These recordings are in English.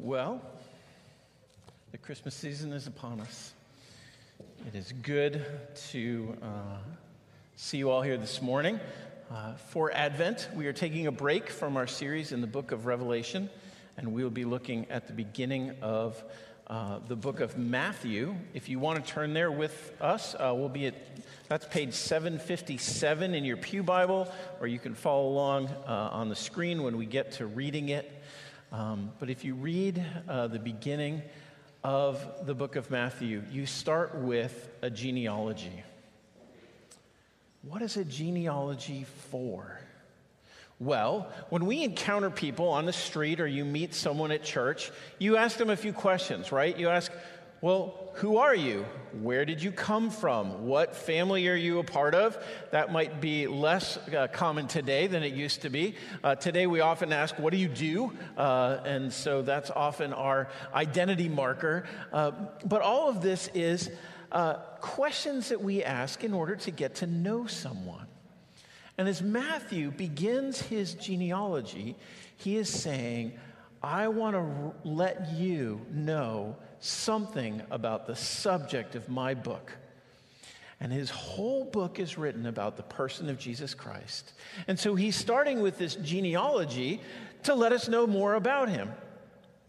Well, the Christmas season is upon us. It is good to uh, see you all here this morning. Uh, for Advent, we are taking a break from our series in the book of Revelation, and we will be looking at the beginning of uh, the book of Matthew. If you want to turn there with us, uh, we'll be at that's page 757 in your Pew Bible, or you can follow along uh, on the screen when we get to reading it. Um, but if you read uh, the beginning of the book of Matthew, you start with a genealogy. What is a genealogy for? Well, when we encounter people on the street or you meet someone at church, you ask them a few questions, right? You ask, well, who are you? Where did you come from? What family are you a part of? That might be less uh, common today than it used to be. Uh, today, we often ask, What do you do? Uh, and so that's often our identity marker. Uh, but all of this is uh, questions that we ask in order to get to know someone. And as Matthew begins his genealogy, he is saying, I want to let you know something about the subject of my book. And his whole book is written about the person of Jesus Christ. And so he's starting with this genealogy to let us know more about him.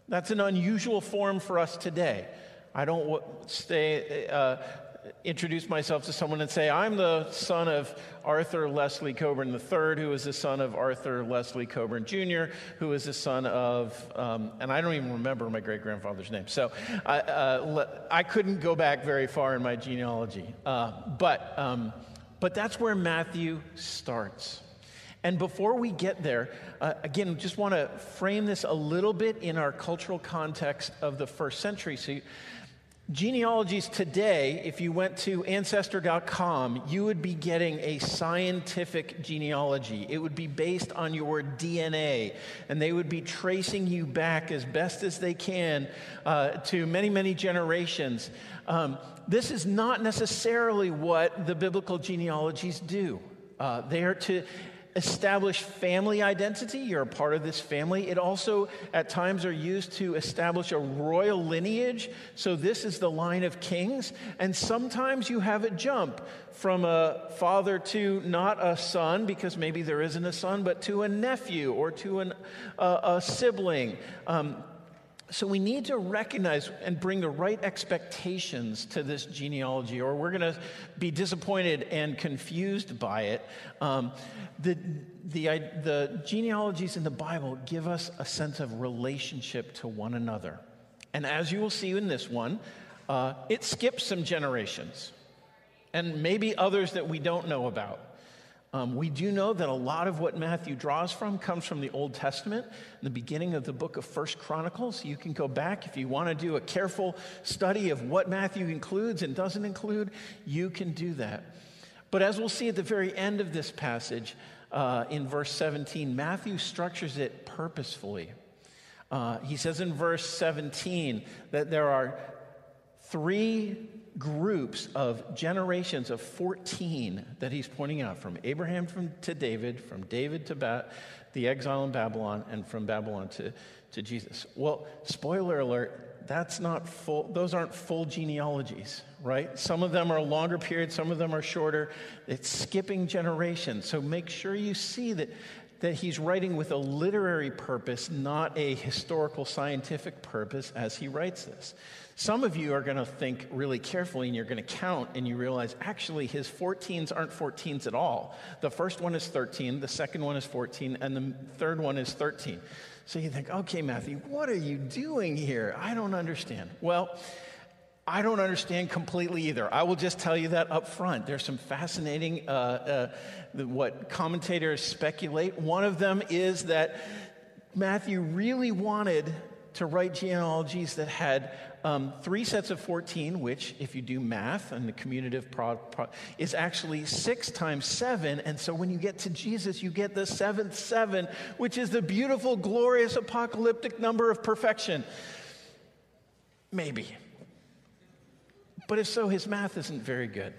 That's an unusual form for us today. I don't stay, uh, introduce myself to someone and say, I'm the son of Arthur Leslie Coburn III, who is the son of Arthur Leslie Coburn Jr., who is the son of, um, and I don't even remember my great grandfather's name. So I, uh, I couldn't go back very far in my genealogy. Uh, but, um, but that's where Matthew starts. And before we get there, uh, again, just want to frame this a little bit in our cultural context of the first century. So, you, Genealogies today, if you went to Ancestry.com, you would be getting a scientific genealogy. It would be based on your DNA, and they would be tracing you back as best as they can uh, to many, many generations. Um, this is not necessarily what the biblical genealogies do. Uh, they are to establish family identity. You're a part of this family. It also, at times, are used to establish a royal lineage. So, this is the line of kings. And sometimes you have it jump from a father to not a son, because maybe there isn't a son, but to a nephew or to an, uh, a sibling. Um, so we need to recognize and bring the right expectations to this genealogy, or we're going to be disappointed and confused by it. Um, the, the, the genealogies in the Bible give us a sense of relationship to one another. And as you will see in this one, uh, it skips some generations and maybe others that we don't know about. Um, we do know that a lot of what Matthew draws from comes from the Old Testament, the beginning of the book of First Chronicles. You can go back if you want to do a careful study of what Matthew includes and doesn't include, you can do that. But as we'll see at the very end of this passage, uh, in verse 17, Matthew structures it purposefully. Uh, he says in verse 17 that there are three groups of generations of 14 that he's pointing out from Abraham from, to David, from David to ba- the exile in Babylon, and from Babylon to, to Jesus. Well, spoiler alert, that's not full, those aren't full genealogies, right? Some of them are longer periods, some of them are shorter. It's skipping generations. So make sure you see that that he's writing with a literary purpose, not a historical scientific purpose as he writes this. Some of you are going to think really carefully and you're going to count and you realize actually his 14s aren't 14s at all. The first one is 13, the second one is 14, and the third one is 13. So you think, okay, Matthew, what are you doing here? I don't understand. Well, I don't understand completely either. I will just tell you that up front. There's some fascinating, uh, uh, what commentators speculate. One of them is that Matthew really wanted to write genealogies that had um, three sets of 14, which, if you do math and the commutative pro, pro, is actually six times seven. And so when you get to Jesus, you get the seventh seven, which is the beautiful, glorious, apocalyptic number of perfection. Maybe. But if so, his math isn't very good.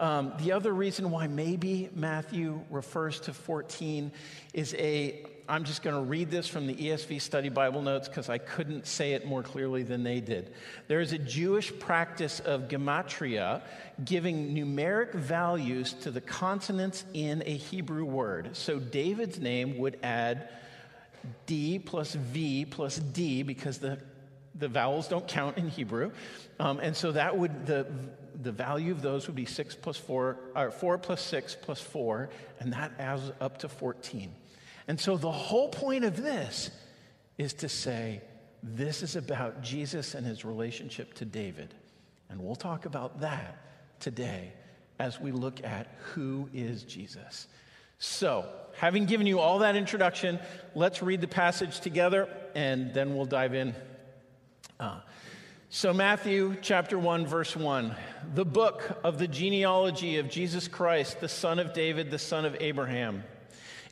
Um, the other reason why maybe Matthew refers to 14 is a, I'm just going to read this from the ESV Study Bible Notes because I couldn't say it more clearly than they did. There is a Jewish practice of gematria, giving numeric values to the consonants in a Hebrew word. So David's name would add D plus V plus D because the, the vowels don't count in Hebrew. Um, and so that would, the, the value of those would be 6 plus 4, or 4 plus 6 plus 4, and that adds up to 14. And so the whole point of this is to say, this is about Jesus and his relationship to David. And we'll talk about that today as we look at who is Jesus. So, having given you all that introduction, let's read the passage together and then we'll dive in. Uh, so, Matthew chapter 1, verse 1, the book of the genealogy of Jesus Christ, the son of David, the son of Abraham.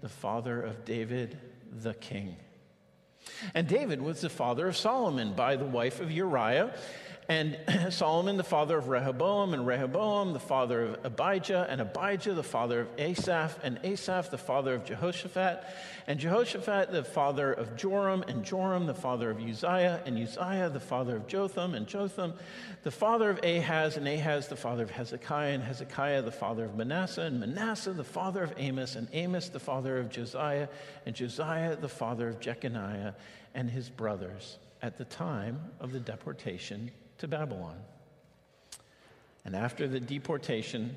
the father of David, the king. And David was the father of Solomon by the wife of Uriah. And Solomon, the father of Rehoboam, and Rehoboam, the father of Abijah, and Abijah, the father of Asaph, and Asaph, the father of Jehoshaphat, and Jehoshaphat, the father of Joram, and Joram, the father of Uzziah, and Uzziah, the father of Jotham, and Jotham, the father of Ahaz, and Ahaz, the father of Hezekiah, and Hezekiah, the father of Manasseh, and Manasseh, the father of Amos, and Amos, the father of Josiah, and Josiah, the father of Jeconiah, and his brothers at the time of the deportation to Babylon. And after the deportation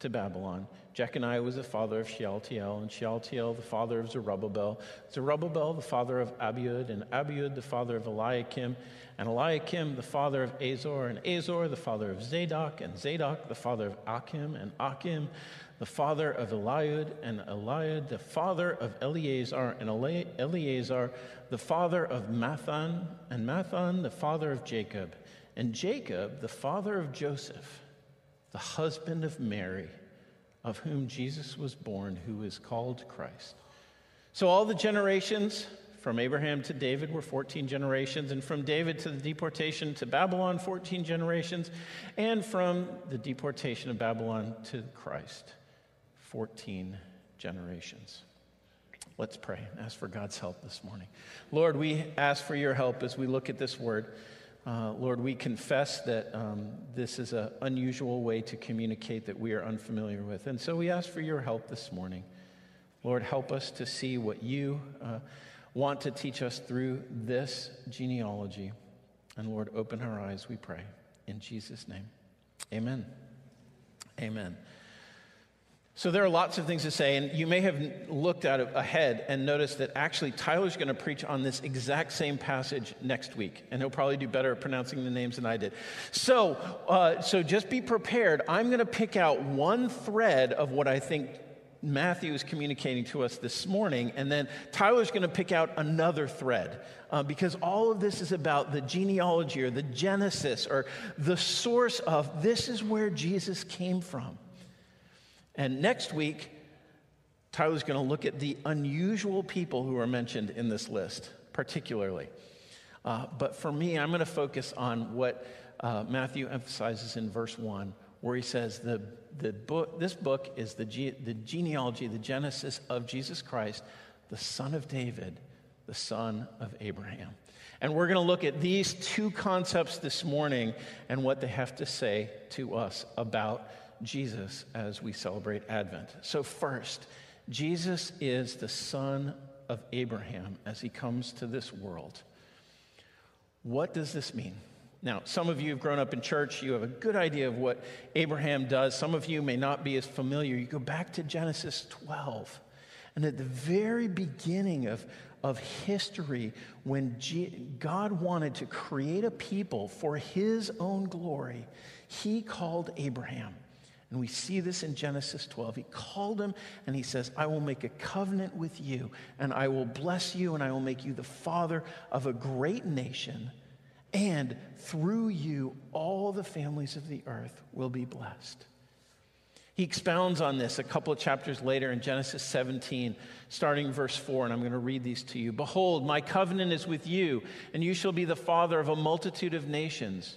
to Babylon, Jeconiah was the father of Shealtiel, and Shealtiel the father of Zerubbabel, Zerubbabel the father of Abiud, and Abiud the father of Eliakim, and Eliakim the father of Azor, and Azor the father of Zadok, and Zadok the father of Achim, and Achim the father of Eliud, and Eliud the father of Eleazar, and Eleazar the father of Matthan, and Matthan the father of Jacob and Jacob, the father of Joseph, the husband of Mary, of whom Jesus was born, who is called Christ. So all the generations from Abraham to David were 14 generations, and from David to the deportation to Babylon, 14 generations, and from the deportation of Babylon to Christ, 14 generations. Let's pray and ask for God's help this morning. Lord, we ask for your help as we look at this word. Uh, Lord, we confess that um, this is an unusual way to communicate that we are unfamiliar with. And so we ask for your help this morning. Lord, help us to see what you uh, want to teach us through this genealogy. And Lord, open our eyes, we pray. In Jesus' name, amen. Amen. So there are lots of things to say, and you may have looked at ahead and noticed that actually Tyler's going to preach on this exact same passage next week, and he'll probably do better at pronouncing the names than I did. So, uh, so just be prepared. I'm going to pick out one thread of what I think Matthew is communicating to us this morning, and then Tyler's going to pick out another thread uh, because all of this is about the genealogy or the genesis or the source of this is where Jesus came from. And next week, Tyler's going to look at the unusual people who are mentioned in this list, particularly. Uh, but for me, I'm going to focus on what uh, Matthew emphasizes in verse 1, where he says the, the book, this book is the, ge- the genealogy, the genesis of Jesus Christ, the son of David, the son of Abraham. And we're going to look at these two concepts this morning and what they have to say to us about Jesus as we celebrate Advent. So, first, Jesus is the son of Abraham as he comes to this world. What does this mean? Now, some of you have grown up in church, you have a good idea of what Abraham does. Some of you may not be as familiar. You go back to Genesis 12, and at the very beginning of, of history, when G- God wanted to create a people for his own glory, he called Abraham. And we see this in Genesis 12. He called him and he says, I will make a covenant with you, and I will bless you, and I will make you the father of a great nation. And through you, all the families of the earth will be blessed. He expounds on this a couple of chapters later in Genesis 17, starting verse 4, and I'm going to read these to you. Behold, my covenant is with you, and you shall be the father of a multitude of nations.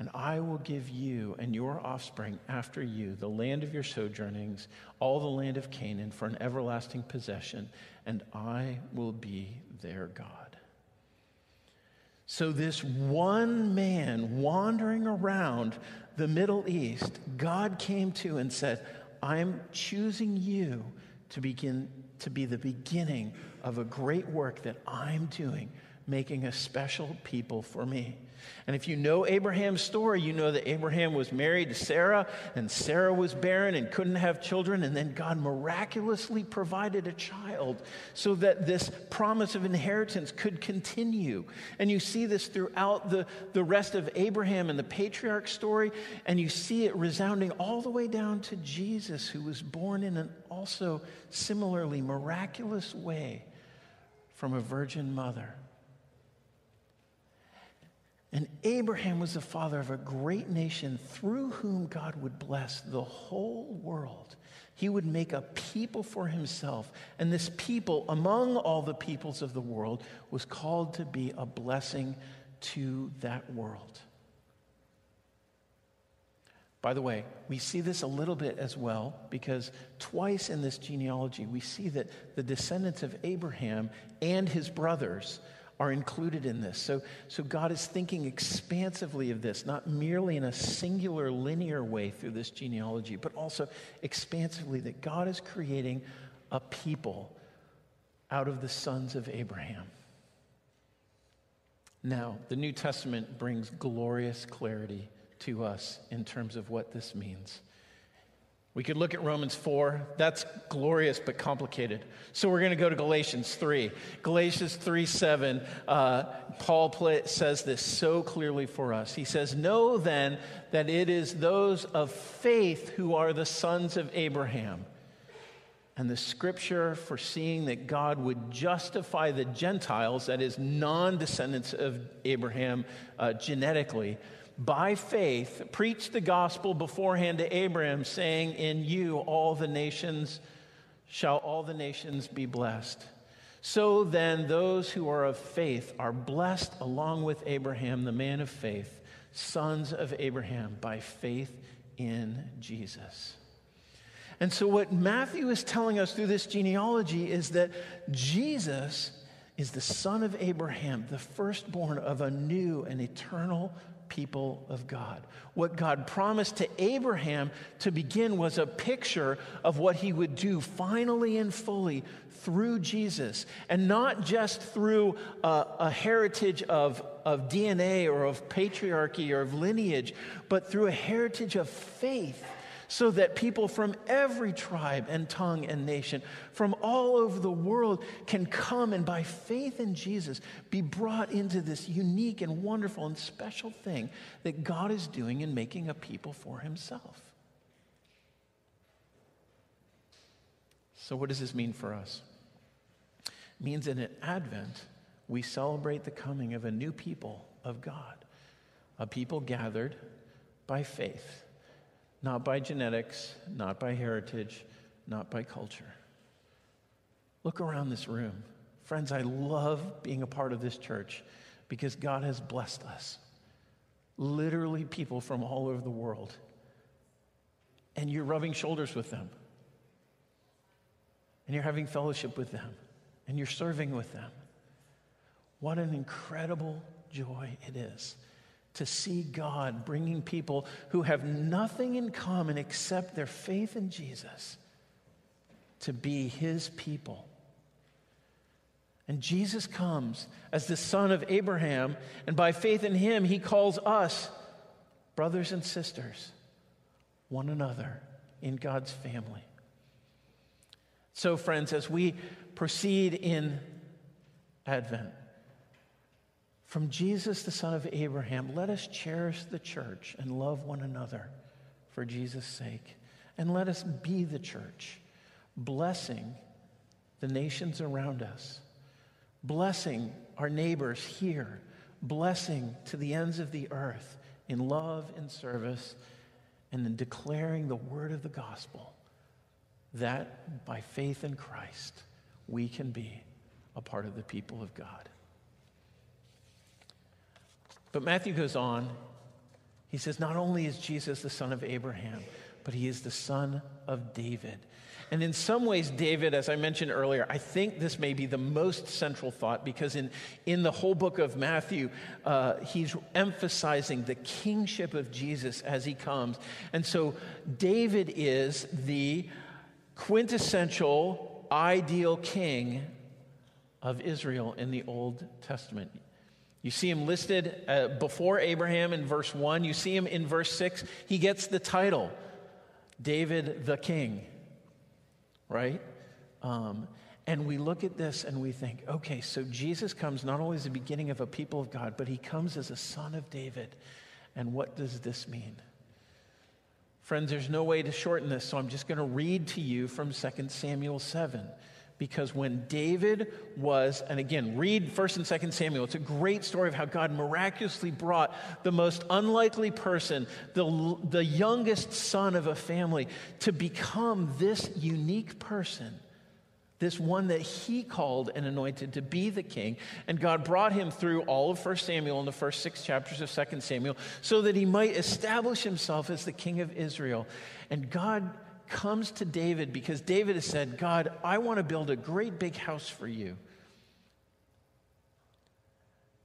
And I will give you and your offspring after you the land of your sojournings, all the land of Canaan, for an everlasting possession, and I will be their God. So, this one man wandering around the Middle East, God came to and said, I'm choosing you to begin to be the beginning of a great work that I'm doing, making a special people for me. And if you know Abraham's story, you know that Abraham was married to Sarah, and Sarah was barren and couldn't have children. And then God miraculously provided a child so that this promise of inheritance could continue. And you see this throughout the, the rest of Abraham and the patriarch story, and you see it resounding all the way down to Jesus, who was born in an also similarly miraculous way from a virgin mother. And Abraham was the father of a great nation through whom God would bless the whole world. He would make a people for himself. And this people, among all the peoples of the world, was called to be a blessing to that world. By the way, we see this a little bit as well because twice in this genealogy we see that the descendants of Abraham and his brothers are included in this. So, so God is thinking expansively of this, not merely in a singular linear way through this genealogy, but also expansively that God is creating a people out of the sons of Abraham. Now, the New Testament brings glorious clarity to us in terms of what this means. We could look at Romans 4. That's glorious but complicated. So we're going to go to Galatians 3. Galatians 3 7, uh, Paul play, says this so clearly for us. He says, Know then that it is those of faith who are the sons of Abraham. And the scripture foreseeing that God would justify the Gentiles, that is, non descendants of Abraham uh, genetically, by faith, preached the gospel beforehand to Abraham, saying, In you all the nations shall all the nations be blessed. So then, those who are of faith are blessed along with Abraham, the man of faith, sons of Abraham, by faith in Jesus. And so, what Matthew is telling us through this genealogy is that Jesus is the son of Abraham, the firstborn of a new and eternal people of God. What God promised to Abraham to begin was a picture of what he would do finally and fully through Jesus, and not just through a, a heritage of, of DNA or of patriarchy or of lineage, but through a heritage of faith so that people from every tribe and tongue and nation from all over the world can come and by faith in Jesus be brought into this unique and wonderful and special thing that God is doing in making a people for himself. So, what does this mean for us? It means in Advent, we celebrate the coming of a new people of God, a people gathered by faith not by genetics, not by heritage, not by culture. Look around this room. Friends, I love being a part of this church because God has blessed us. Literally, people from all over the world. And you're rubbing shoulders with them. And you're having fellowship with them. And you're serving with them. What an incredible joy it is to see God bringing people who have nothing in common except their faith in Jesus to be his people. And Jesus comes as the son of Abraham, and by faith in him, he calls us brothers and sisters, one another in God's family. So, friends, as we proceed in Advent, from Jesus, the son of Abraham, let us cherish the church and love one another for Jesus' sake. And let us be the church, blessing the nations around us, blessing our neighbors here, blessing to the ends of the earth in love and service, and in declaring the word of the gospel that by faith in Christ, we can be a part of the people of God. But Matthew goes on. He says, Not only is Jesus the son of Abraham, but he is the son of David. And in some ways, David, as I mentioned earlier, I think this may be the most central thought because in, in the whole book of Matthew, uh, he's emphasizing the kingship of Jesus as he comes. And so David is the quintessential, ideal king of Israel in the Old Testament. You see him listed uh, before Abraham in verse 1. You see him in verse 6. He gets the title David the King, right? Um, and we look at this and we think, okay, so Jesus comes not only as the beginning of a people of God, but he comes as a son of David. And what does this mean? Friends, there's no way to shorten this, so I'm just going to read to you from 2 Samuel 7 because when David was, and again, read 1st and 2nd Samuel, it's a great story of how God miraculously brought the most unlikely person, the, the youngest son of a family, to become this unique person. This one that he called and anointed to be the king. And God brought him through all of 1 Samuel and the first six chapters of 2 Samuel so that he might establish himself as the king of Israel. And God comes to David because David has said, God, I want to build a great big house for you.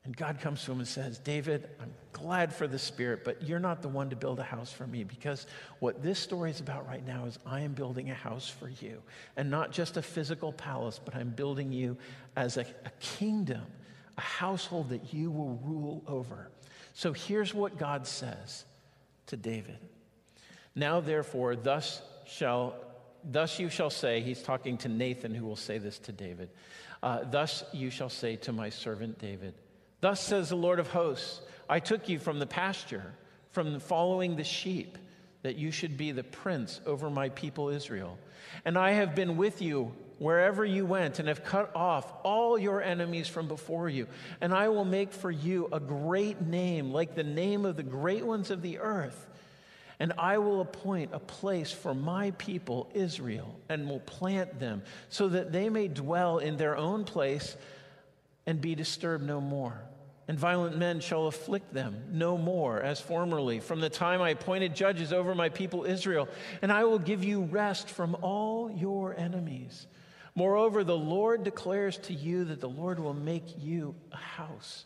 And God comes to him and says, David, I'm glad for the Spirit, but you're not the one to build a house for me because what this story is about right now is I am building a house for you. And not just a physical palace, but I'm building you as a, a kingdom, a household that you will rule over. So here's what God says to David Now, therefore, thus shall, thus you shall say, he's talking to Nathan, who will say this to David. Uh, thus you shall say to my servant David, Thus says the Lord of hosts, I took you from the pasture, from following the sheep, that you should be the prince over my people Israel. And I have been with you wherever you went and have cut off all your enemies from before you. And I will make for you a great name, like the name of the great ones of the earth. And I will appoint a place for my people, Israel, and will plant them so that they may dwell in their own place and be disturbed no more. And violent men shall afflict them no more as formerly, from the time I appointed judges over my people Israel. And I will give you rest from all your enemies. Moreover, the Lord declares to you that the Lord will make you a house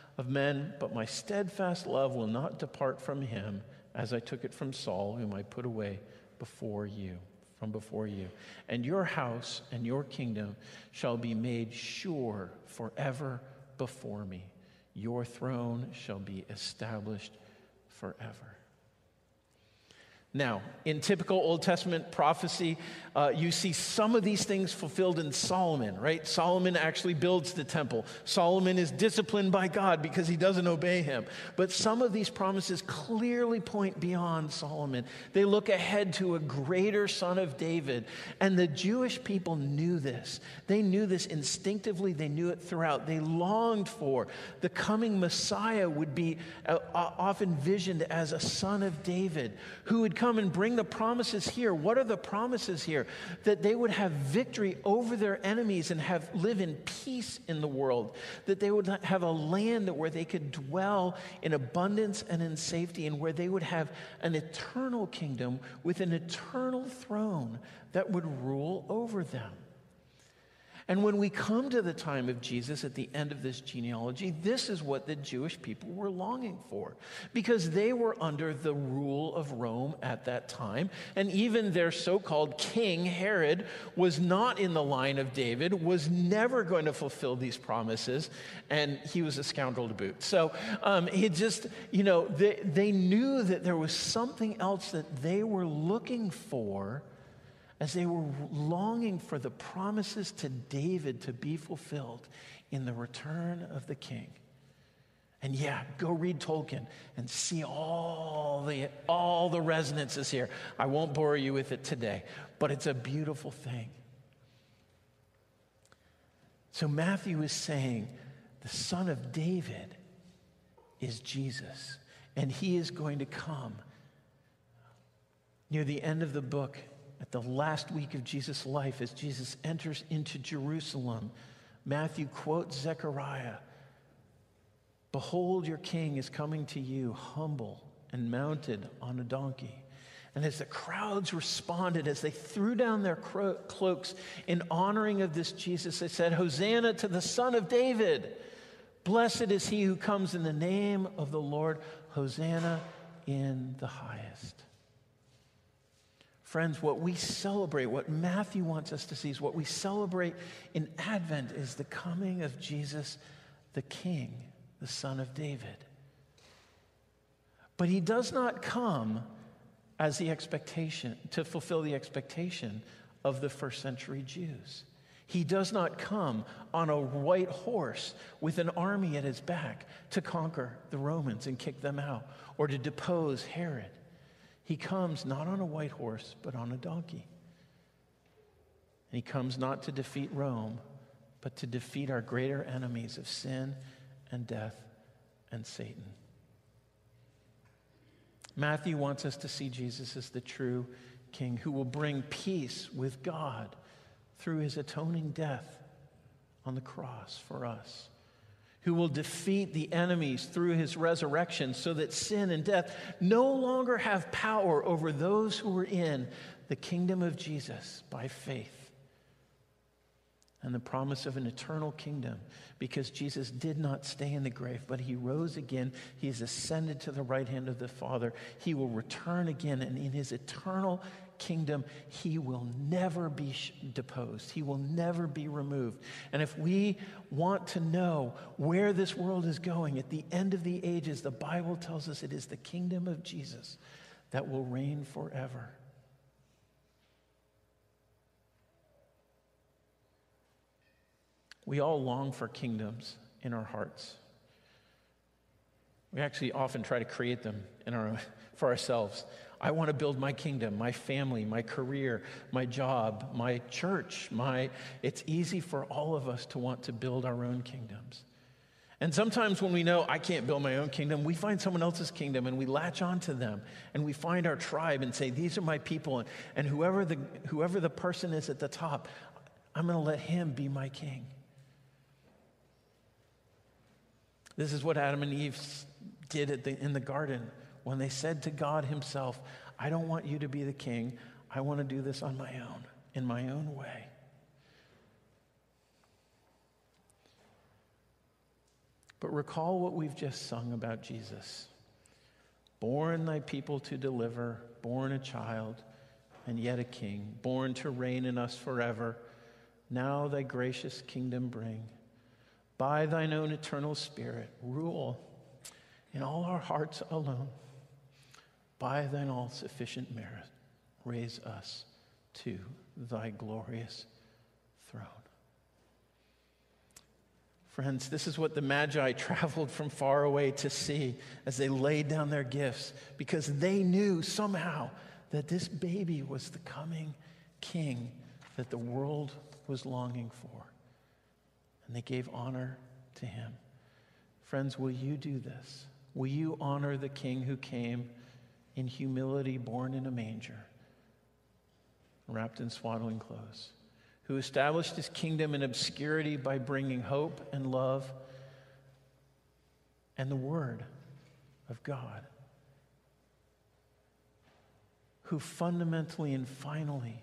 of men, but my steadfast love will not depart from him as I took it from Saul, whom I put away before you, from before you. And your house and your kingdom shall be made sure forever before me. Your throne shall be established forever. Now, in typical Old Testament prophecy, uh, you see some of these things fulfilled in Solomon, right? Solomon actually builds the temple. Solomon is disciplined by God because he doesn't obey him. But some of these promises clearly point beyond Solomon. They look ahead to a greater son of David. And the Jewish people knew this. They knew this instinctively, they knew it throughout. They longed for the coming Messiah would be uh, often visioned as a son of David who would come and bring the promises here. What are the promises here? That they would have victory over their enemies and have live in peace in the world. That they would have a land where they could dwell in abundance and in safety, and where they would have an eternal kingdom with an eternal throne that would rule over them. And when we come to the time of Jesus at the end of this genealogy, this is what the Jewish people were longing for because they were under the rule of Rome at that time. And even their so called king, Herod, was not in the line of David, was never going to fulfill these promises, and he was a scoundrel to boot. So um, he just, you know, they, they knew that there was something else that they were looking for as they were longing for the promises to David to be fulfilled in the return of the king. And yeah, go read Tolkien and see all the, all the resonances here. I won't bore you with it today, but it's a beautiful thing. So Matthew is saying the son of David is Jesus, and he is going to come. Near the end of the book, at the last week of Jesus' life, as Jesus enters into Jerusalem, Matthew quotes Zechariah Behold, your king is coming to you, humble and mounted on a donkey. And as the crowds responded, as they threw down their cro- cloaks in honoring of this Jesus, they said, Hosanna to the Son of David. Blessed is he who comes in the name of the Lord. Hosanna in the highest. Friends, what we celebrate, what Matthew wants us to see, is what we celebrate in Advent is the coming of Jesus, the King, the Son of David. But he does not come as the expectation, to fulfill the expectation of the first century Jews. He does not come on a white horse with an army at his back to conquer the Romans and kick them out or to depose Herod. He comes not on a white horse, but on a donkey. And he comes not to defeat Rome, but to defeat our greater enemies of sin and death and Satan. Matthew wants us to see Jesus as the true king who will bring peace with God through his atoning death on the cross for us who will defeat the enemies through his resurrection so that sin and death no longer have power over those who are in the kingdom of Jesus by faith and the promise of an eternal kingdom because Jesus did not stay in the grave, but he rose again. He has ascended to the right hand of the Father. He will return again, and in his eternal kingdom, he will never be deposed. He will never be removed. And if we want to know where this world is going at the end of the ages, the Bible tells us it is the kingdom of Jesus that will reign forever. We all long for kingdoms in our hearts. We actually often try to create them in our, for ourselves. I want to build my kingdom, my family, my career, my job, my church. My, it's easy for all of us to want to build our own kingdoms. And sometimes when we know I can't build my own kingdom, we find someone else's kingdom and we latch onto them and we find our tribe and say, These are my people. And, and whoever, the, whoever the person is at the top, I'm going to let him be my king. This is what Adam and Eve did the, in the garden when they said to God Himself, I don't want you to be the king. I want to do this on my own, in my own way. But recall what we've just sung about Jesus born thy people to deliver, born a child, and yet a king, born to reign in us forever. Now thy gracious kingdom bring. By thine own eternal spirit, rule in all our hearts alone by thine all sufficient merit, raise us to thy glorious throne. Friends, this is what the Magi traveled from far away to see as they laid down their gifts because they knew somehow that this baby was the coming king that the world was longing for. And they gave honor to him. Friends, will you do this? Will you honor the king who came in humility, born in a manger, wrapped in swaddling clothes? who established his kingdom in obscurity by bringing hope and love and the Word of God, who fundamentally and finally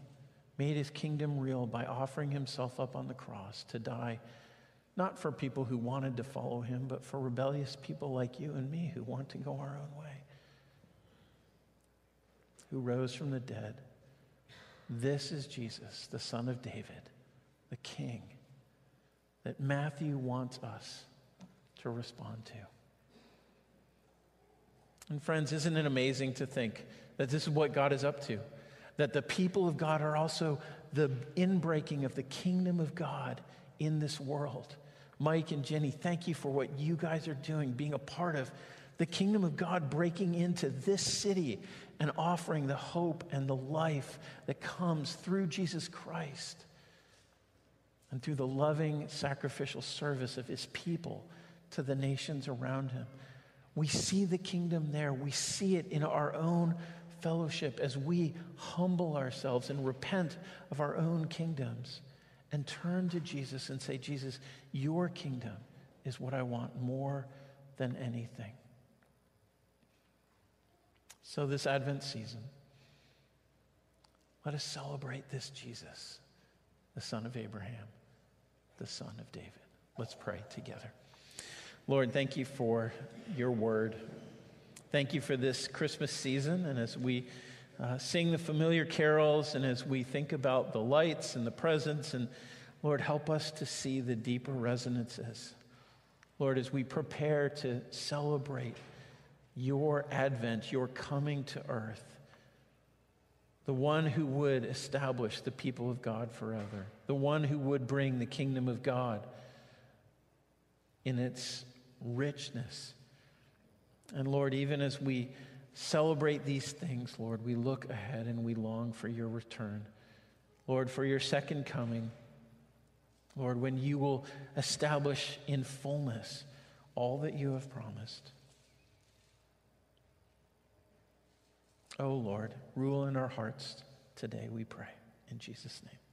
made his kingdom real by offering himself up on the cross to die, not for people who wanted to follow him, but for rebellious people like you and me who want to go our own way, who rose from the dead this is Jesus, the Son of David, the King, that Matthew wants us to respond to. And, friends, isn't it amazing to think that this is what God is up to? That the people of God are also the inbreaking of the kingdom of God in this world. Mike and Jenny, thank you for what you guys are doing, being a part of the kingdom of God breaking into this city and offering the hope and the life that comes through Jesus Christ and through the loving sacrificial service of his people to the nations around him. We see the kingdom there. We see it in our own fellowship as we humble ourselves and repent of our own kingdoms and turn to Jesus and say, Jesus, your kingdom is what I want more than anything. So, this Advent season, let us celebrate this Jesus, the son of Abraham, the son of David. Let's pray together. Lord, thank you for your word. Thank you for this Christmas season. And as we uh, sing the familiar carols and as we think about the lights and the presents, and Lord, help us to see the deeper resonances. Lord, as we prepare to celebrate your advent, your coming to earth, the one who would establish the people of God forever, the one who would bring the kingdom of God in its richness. And Lord, even as we celebrate these things, Lord, we look ahead and we long for your return. Lord, for your second coming. Lord, when you will establish in fullness all that you have promised. Oh Lord, rule in our hearts today, we pray. In Jesus' name.